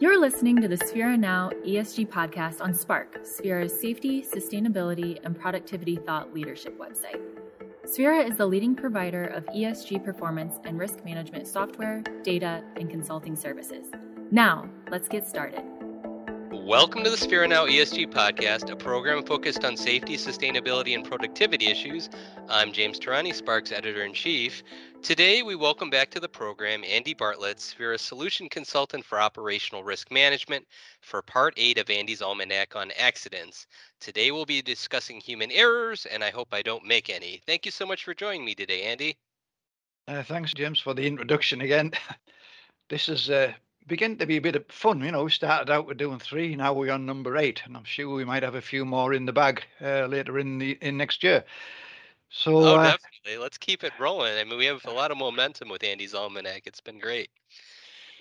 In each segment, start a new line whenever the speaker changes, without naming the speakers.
You're listening to the Sphera Now ESG podcast on Spark, Sphera's safety, sustainability, and productivity thought leadership website. Sphera is the leading provider of ESG performance and risk management software, data, and consulting services. Now, let's get started.
Welcome to the Sphera Now ESG podcast, a program focused on safety, sustainability, and productivity issues. I'm James Tehrani, Spark's editor in chief. Today, we welcome back to the program Andy Bartlett, Sphera solution consultant for operational risk management, for part eight of Andy's Almanac on accidents. Today, we'll be discussing human errors, and I hope I don't make any. Thank you so much for joining me today, Andy.
Uh, thanks, James, for the introduction again. this is uh, beginning to be a bit of fun. You know, we started out with doing three, now we're on number eight, and I'm sure we might have a few more in the bag uh, later in the in next year. So,
oh, Let's keep it rolling. I mean, we have a lot of momentum with Andy's Almanac. It's been great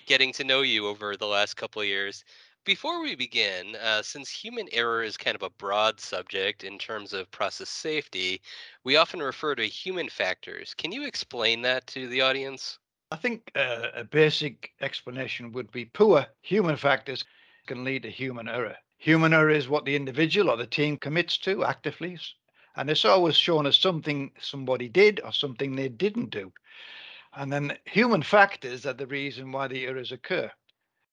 getting to know you over the last couple of years. Before we begin, uh, since human error is kind of a broad subject in terms of process safety, we often refer to human factors. Can you explain that to the audience?
I think uh, a basic explanation would be poor human factors can lead to human error. Human error is what the individual or the team commits to actively, and it's always shown as something somebody did or something they didn't do. And then human factors are the reason why the errors occur.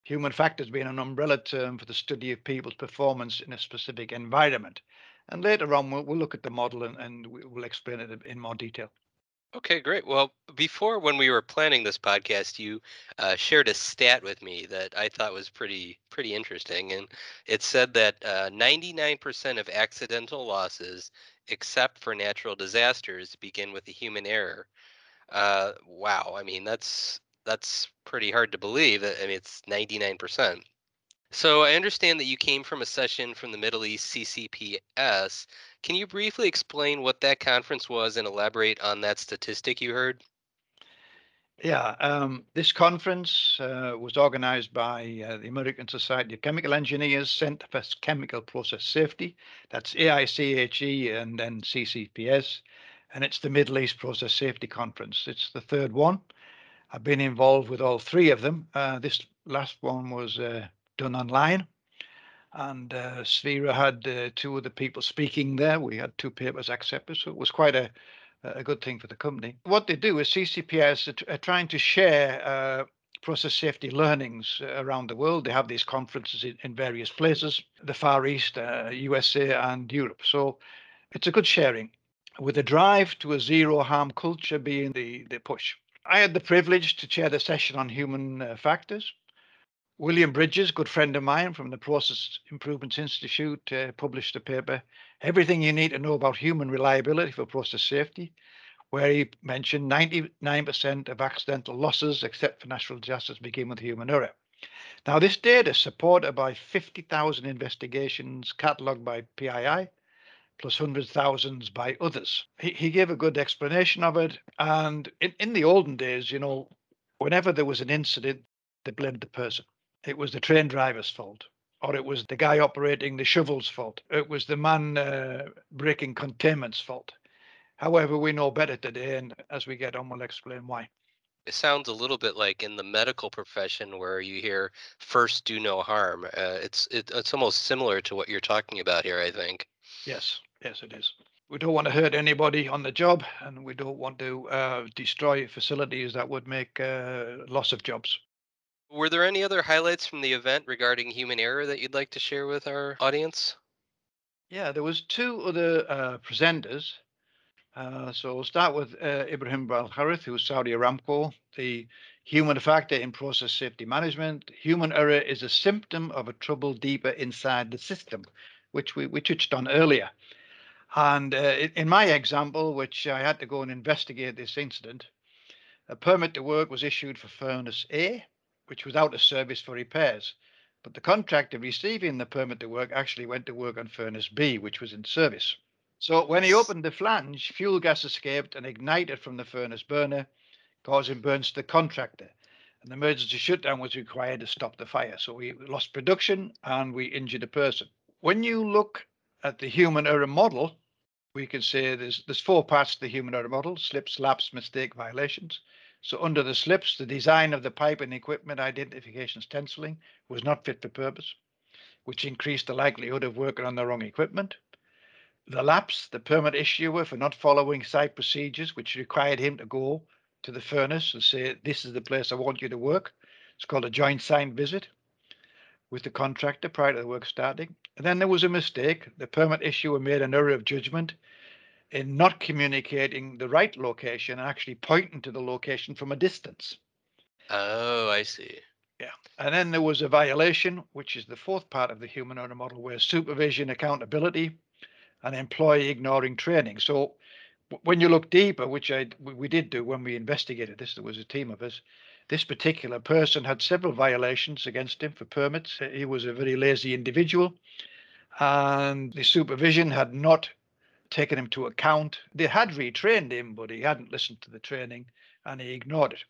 Human factors being an umbrella term for the study of people's performance in a specific environment. And later on, we'll, we'll look at the model and, and we'll explain it in more detail.
Okay, great. Well, before when we were planning this podcast, you uh, shared a stat with me that I thought was pretty pretty interesting, and it said that uh, 99% of accidental losses, except for natural disasters, begin with a human error. Uh, wow, I mean that's that's pretty hard to believe. I mean it's 99%. So I understand that you came from a session from the Middle East CCPS. Can you briefly explain what that conference was and elaborate on that statistic you heard?
Yeah, um, this conference uh, was organized by uh, the American Society of Chemical Engineers Center for Chemical Process Safety. That's AICHE and then CCPS. And it's the Middle East Process Safety Conference. It's the third one. I've been involved with all three of them. Uh, this last one was uh, done online. And uh, Sphera had uh, two of the people speaking there. We had two papers accepted, so it was quite a, a good thing for the company. What they do is CCPS are, trying to share uh, process safety learnings around the world. They have these conferences in, in various places, the Far East, USA, uh, and Europe. So it's a good sharing with a drive to a zero harm culture being the, the push. I had the privilege to chair the session on human uh, factors. William Bridges, good friend of mine from the Process Improvements Institute, uh, published a paper, Everything You Need to Know About Human Reliability for Process Safety, where he mentioned 99% of accidental losses, except for natural disasters, begin with human error. Now, this data is supported by 50,000 investigations catalogued by PII, plus hundreds thousands by others. He, he gave a good explanation of it. And in, in the olden days, you know, whenever there was an incident, they blamed the person it was the train driver's fault, or it was the guy operating the shovel's fault, it was the man uh, breaking containment's fault. However, we know better today, and as we get on, we'll explain why.
It sounds a little bit like in the medical profession where you hear "first do no harm." Uh, it's it, it's almost similar to what you're talking about here. I think.
Yes, yes, it is. We don't want to hurt anybody on the job, and we don't want to uh, destroy facilities that would make uh, loss of jobs.
Were there any other highlights from the event regarding human error that you'd like to share with our audience?
Yeah, there was two other uh, presenters. Uh, so we'll start with uh, Ibrahim Balharith, who's Saudi Aramco, the human factor in process safety management. Human error is a symptom of a trouble deeper inside the system, which we, we touched on earlier. And uh, in my example, which I had to go and investigate this incident, a permit to work was issued for furnace A, which was out of service for repairs. But the contractor receiving the permit to work actually went to work on furnace B, which was in service. So when he opened the flange, fuel gas escaped and ignited from the furnace burner, causing burns to the contractor. An emergency shutdown was required to stop the fire. So we lost production and we injured a person. When you look at the human error model, we can say there's there's four parts to the human error model: slips, lapse, mistake, violations. So under the slips, the design of the pipe and equipment identification stenciling was not fit for purpose, which increased the likelihood of working on the wrong equipment. The lapse, the permit issuer for not following site procedures, which required him to go to the furnace and say, this is the place I want you to work. It's called a joint signed visit with the contractor prior to the work starting. And then there was a mistake. The permit issuer made an error of judgment in not communicating the right location and actually pointing to the location from a distance.
Oh, I see.
Yeah. And then there was a violation, which is the fourth part of the human error model, where supervision, accountability, and employee ignoring training. So when you look deeper, which I we did do when we investigated this, there was a team of us. This particular person had several violations against him for permits. He was a very lazy individual, and the supervision had not taken him to account. They had retrained him, but he hadn't listened to the training and he ignored it.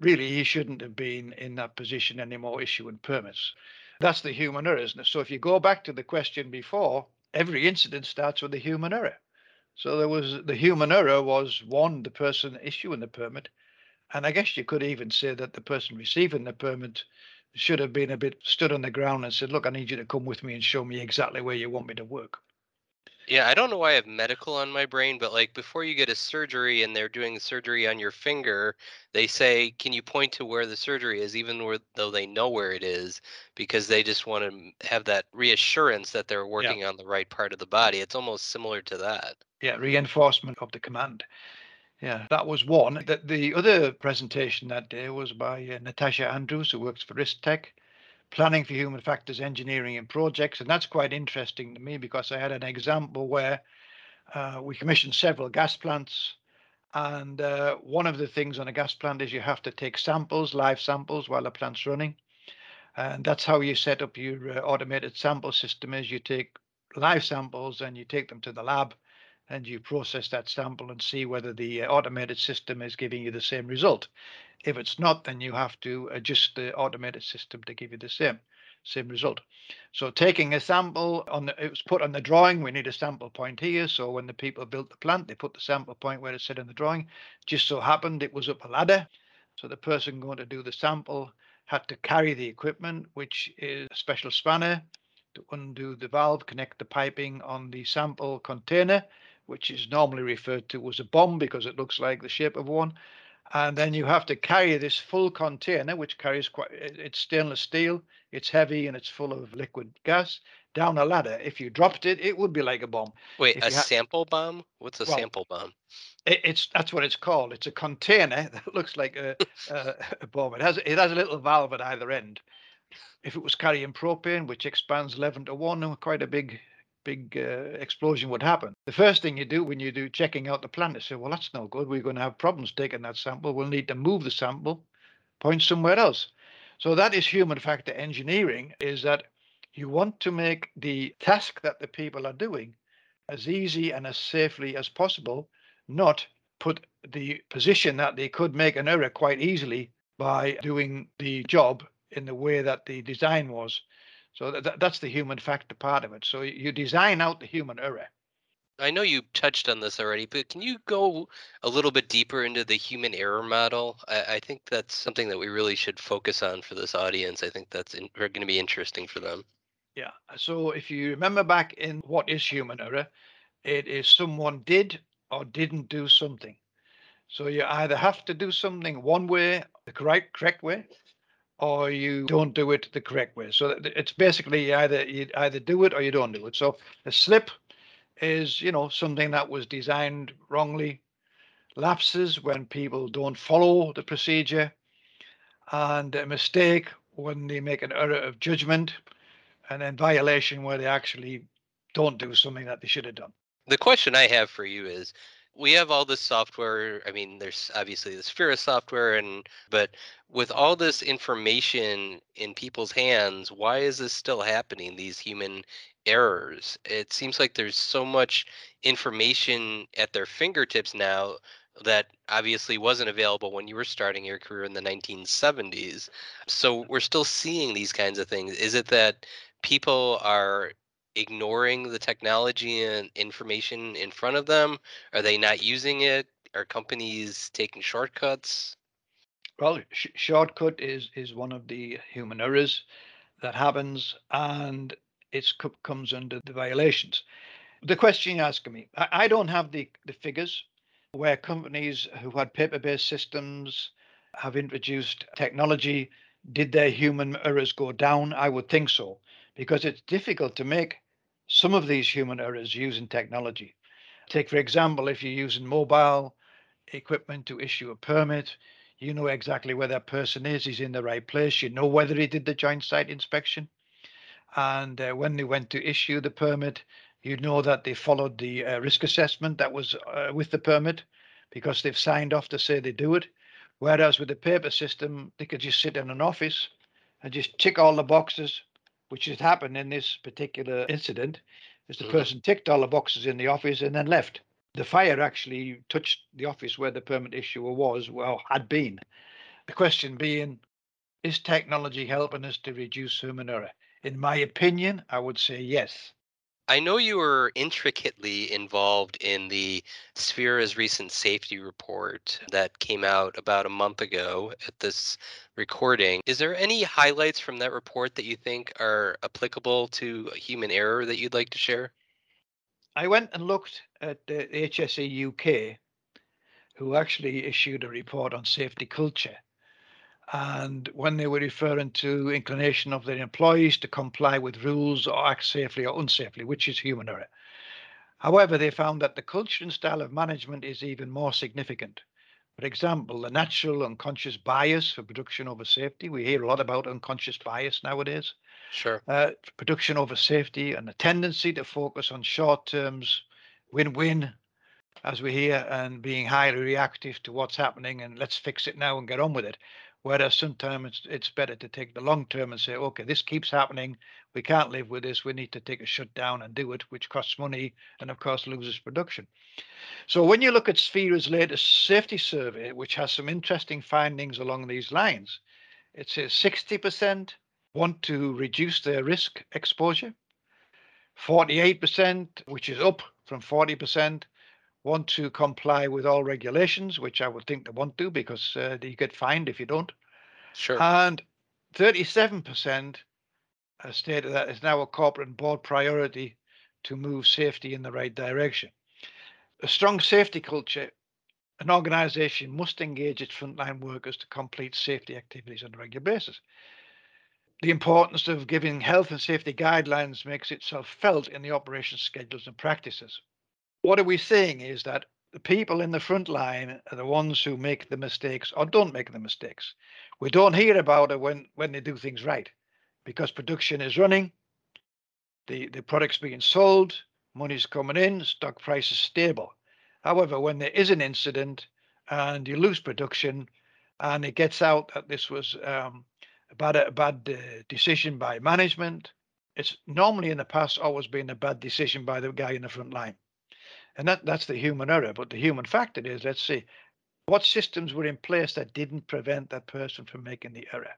Really, he shouldn't have been in that position anymore, issuing permits. That's the human error, isn't it? So if you go back to the question before, every incident starts with a human error. So there was the human error was one, the person issuing the permit. And I guess you could even say that the person receiving the permit should have been a bit stood on the ground and said, Look, I need you to come with me and show me exactly where you want me to work.
Yeah, I don't know why I have medical on my brain, but like before you get a surgery and they're doing surgery on your finger, they say, "Can you point to where the surgery is?" Even where, though they know where it is, because they just want to have that reassurance that they're working yeah. on the right part of the body. It's almost similar to that.
Yeah, reinforcement of the command. Yeah, that was one. The, the other presentation that day was by uh, Natasha Andrews, who works for Risktec planning for human factors engineering and projects. And that's quite interesting to me because I had an example where uh, we commissioned several gas plants. And uh, one of the things on a gas plant is you have to take samples, live samples, while the plant's running. And that's how you set up your uh, automated sample system is you take live samples and you take them to the lab and you process that sample and see whether the uh, automated system is giving you the same result. If it's not, then you have to adjust the automated system to give you the same same result. So taking a sample on the, it was put on the drawing. We need a sample point here. So when the people built the plant, they put the sample point where it said in the drawing. Just so happened it was up a ladder. So the person going to do the sample had to carry the equipment, which is a special spanner to undo the valve, connect the piping on the sample container, which is normally referred to as a bomb because it looks like the shape of one. And then you have to carry this full container, which carries quite, it's stainless steel, it's heavy and it's full of liquid gas down a ladder. If you dropped it, it would be like a bomb.
Wait, if a ha- sample bomb? What's a well, sample bomb?
It, it's that's what it's called. It's a container that looks like a, a, a bomb. It has it has a little valve at either end. If it was carrying propane, which expands 11 to 1, quite a big big uh, explosion would happen. The first thing you do when you do checking out the planet say, well, that's no good. We're going to have problems taking that sample. We'll need to move the sample, point somewhere else. So that is human factor engineering, is that you want to make the task that the people are doing as easy and as safely as possible, not put the position that they could make an error quite easily by doing the job in the way that the design was. So that, that's the human factor part of it. So you design out the human error.
I know you touched on this already, but can you go a little bit deeper into the human error model? I, I think that's something that we really should focus on for this audience. I think that's going to be interesting for them.
Yeah. So if you remember back in what is human error, it is someone did or didn't do something. So you either have to do something one way, the correct correct way, or you don't do it the correct way. So it's basically either you either do it or you don't do it. So a slip is, you know, something that was designed wrongly. Lapses when people don't follow the procedure, and a mistake when they make an error of judgment, and then violation where they actually don't do something that they should have done.
The question I have for you is we have all this software. I mean, there's obviously the Sphera software, and but with all this information in people's hands, why is this still happening? These human errors. It seems like there's so much information at their fingertips now that obviously wasn't available when you were starting your career in the 1970s. So we're still seeing these kinds of things. Is it that people are ignoring the technology and information in front of them? Are they not using it? Are companies taking shortcuts?
Well, sh- shortcut is is one of the human errors that happens, and it comes under the violations. The question you're asking me, I, I don't have the, the figures where companies who had paper-based systems have introduced technology. Did their human errors go down? I would think so, because it's difficult to make some of these human errors using technology. Take, for example, if you're using mobile equipment to issue a permit, you know exactly where that person is. He's in the right place. You know whether he did the joint site inspection. And uh, when they went to issue the permit, you know that they followed the uh, risk assessment that was uh, with the permit because they've signed off to say they do it. Whereas with the paper system, they could just sit in an office and just tick all the boxes, which had happened in this particular incident, is the mm-hmm. person ticked all the boxes in the office and then left the fire actually touched the office where the permit issuer was, well, had been. The question being, is technology helping us to reduce human error? In my opinion, I would say yes.
I know you were intricately involved in the Sphera's recent safety report that came out about a month ago at this recording. Is there any highlights from that report that you think are applicable to human error that you'd like to share?
I went and looked at the HSE UK, who actually issued a report on safety culture. And when they were referring to inclination of their employees to comply with rules or act safely or unsafely, which is human error. However, they found that the culture and style of management is even more significant. For example, the natural unconscious bias for production over safety. We hear a lot about unconscious bias nowadays.
Sure.
Uh, production over safety and the tendency to focus on short terms, win win, as we hear, and being highly reactive to what's happening and let's fix it now and get on with it. Whereas sometimes it's, it's better to take the long term and say, okay, this keeps happening. We can't live with this. We need to take a shutdown and do it, which costs money and, of course, loses production. So when you look at Sphera's latest safety survey, which has some interesting findings along these lines, it says 60% want to reduce their risk exposure. 48%, which is up from 40%, want to comply with all regulations, which I would think they want to because uh, you get fined if you don't.
Sure.
And 37% stated that it's now a corporate and board priority to move safety in the right direction. A strong safety culture, an organization must engage its frontline workers to complete safety activities on a regular basis. The importance of giving health and safety guidelines makes itself felt in the operation schedules and practices. What are we saying is that the people in the front line are the ones who make the mistakes or don't make the mistakes. We don't hear about it when, when they do things right because production is running, the, the product's being sold, money's coming in, stock price is stable. However, when there is an incident and you lose production and it gets out that this was um, a bad, a bad uh, decision by management. It's normally in the past always been a bad decision by the guy in the front line. And that, that's the human error. But the human factor is let's see what systems were in place that didn't prevent that person from making the error.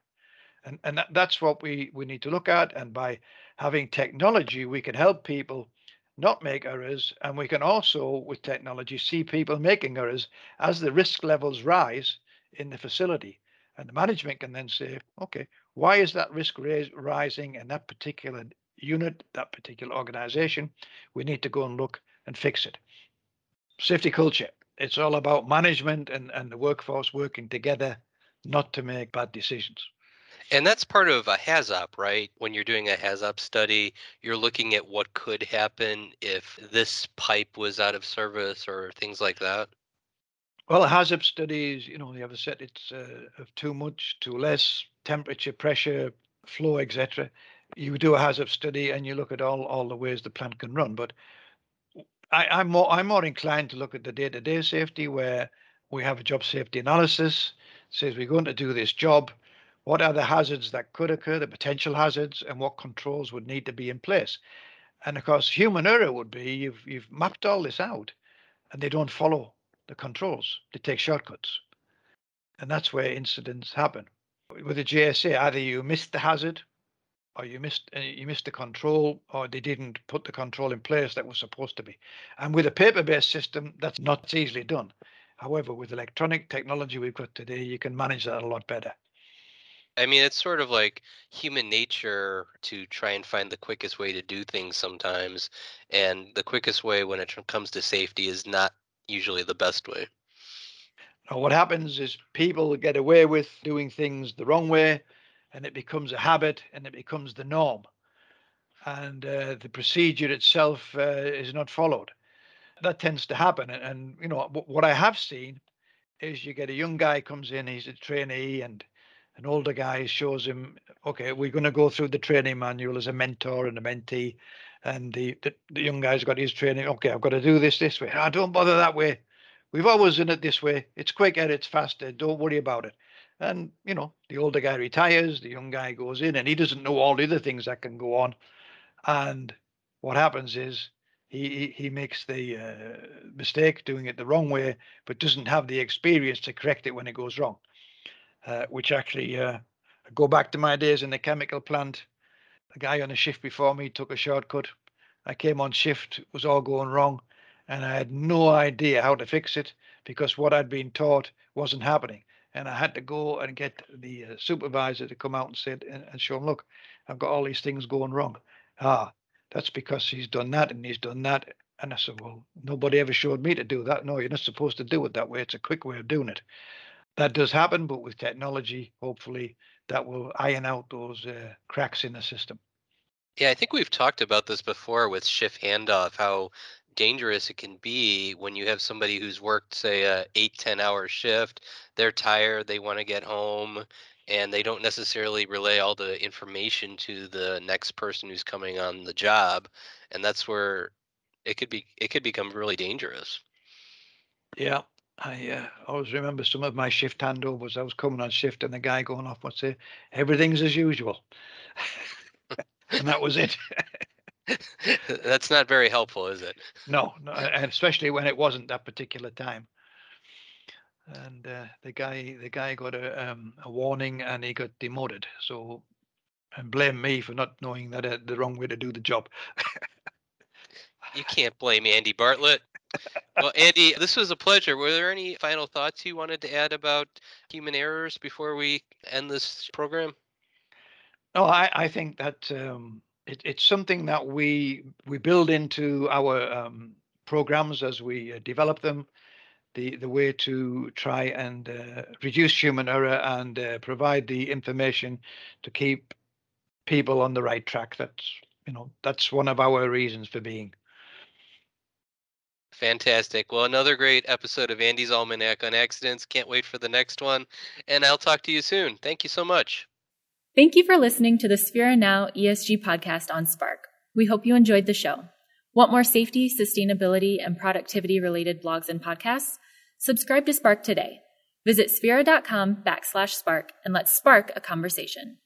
And, and that, that's what we, we need to look at. And by having technology, we can help people not make errors. And we can also, with technology, see people making errors as the risk levels rise in the facility. And the management can then say, okay, why is that risk rising in that particular unit, that particular organization? We need to go and look and fix it. Safety culture. It's all about management and, and the workforce working together, not to make bad decisions.
And that's part of a HAZOP, right? When you're doing a HAZOP study, you're looking at what could happen if this pipe was out of service or things like that.
Well, a HAZOP studies, you know, they have a set it's uh, of too much, too less, temperature, pressure, flow, etc. You do a HAZOP study and you look at all all the ways the plant can run. But I, I'm more I'm more inclined to look at the day-to-day safety where we have a job safety analysis says we're going to do this job. What are the hazards that could occur, the potential hazards, and what controls would need to be in place? And of course, human error would be you've you've mapped all this out, and they don't follow the controls. They take shortcuts. And that's where incidents happen. With the JSA, either you missed the hazard or you missed uh, you missed the control or they didn't put the control in place that was supposed to be. And with a paper-based system, that's not easily done. However, with electronic technology we've got today, you can manage that a lot better.
I mean, it's sort of like human nature to try and find the quickest way to do things sometimes. And the quickest way when it comes to safety is not usually the best way.
Now, what happens is people get away with doing things the wrong way, and it becomes a habit and it becomes the norm. And uh, the procedure itself uh, is not followed. That tends to happen. And, and you know, wh- what I have seen is you get a young guy comes in, he's a trainee, and an older guy shows him, okay, we're going to go through the training manual as a mentor and a mentee. And the, the, the young guy's got his training. Okay, I've got to do this this way. I don't bother that way. We've always done it this way. It's quicker, it's faster. Don't worry about it. And you know, the older guy retires, the young guy goes in, and he doesn't know all the other things that can go on. And what happens is he he, makes the uh, mistake doing it the wrong way, but doesn't have the experience to correct it when it goes wrong. Uh, which actually uh, go back to my days in the chemical plant. The guy on the shift before me took a shortcut. I came on shift, it was all going wrong, and I had no idea how to fix it because what I'd been taught wasn't happening. And I had to go and get the uh, supervisor to come out and say and, and show him, look, I've got all these things going wrong. Ah, that's because he's done that and he's done that. And I said, well, nobody ever showed me to do that. No, you're not supposed to do it that way. It's a quick way of doing it that does happen, but with technology, hopefully that will iron out those uh, cracks in the system.
Yeah, I think we've talked about this before with shift handoff, how dangerous it can be when you have somebody who's worked, say, a eight, 10 hour shift. They're tired, they want to get home, and they don't necessarily relay all the information to the next person who's coming on the job. And that's where it could be it could become really dangerous.
Yeah, I uh, always remember some of my shift handovers. I was coming on shift and the guy going off would say, everything's as usual. and that was it.
That's not very helpful, is it?
no, no, and especially when it wasn't that particular time. And uh, the guy, the guy got a um, a warning and he got demoted. So, and blame me for not knowing that uh, the wrong way to do the job.
you can't blame Andy Bartlett well, Andy, this was a pleasure. Were there any final thoughts you wanted to add about human errors before we end this program?
No, I, I think that um, it, it's something that we we build into our um, programs as we uh, develop them. The the way to try and uh, reduce human error and uh, provide the information to keep people on the right track. That's you know that's one of our reasons for being.
Fantastic. Well, another great episode of Andy's Almanac on accidents. Can't wait for the next one. And I'll talk to you soon. Thank you so much.
Thank you for listening to the Sphera Now ESG podcast on Spark. We hope you enjoyed the show. Want more safety, sustainability, and productivity related blogs and podcasts? Subscribe to Spark today. Visit sphera.com backslash spark and let's spark a conversation.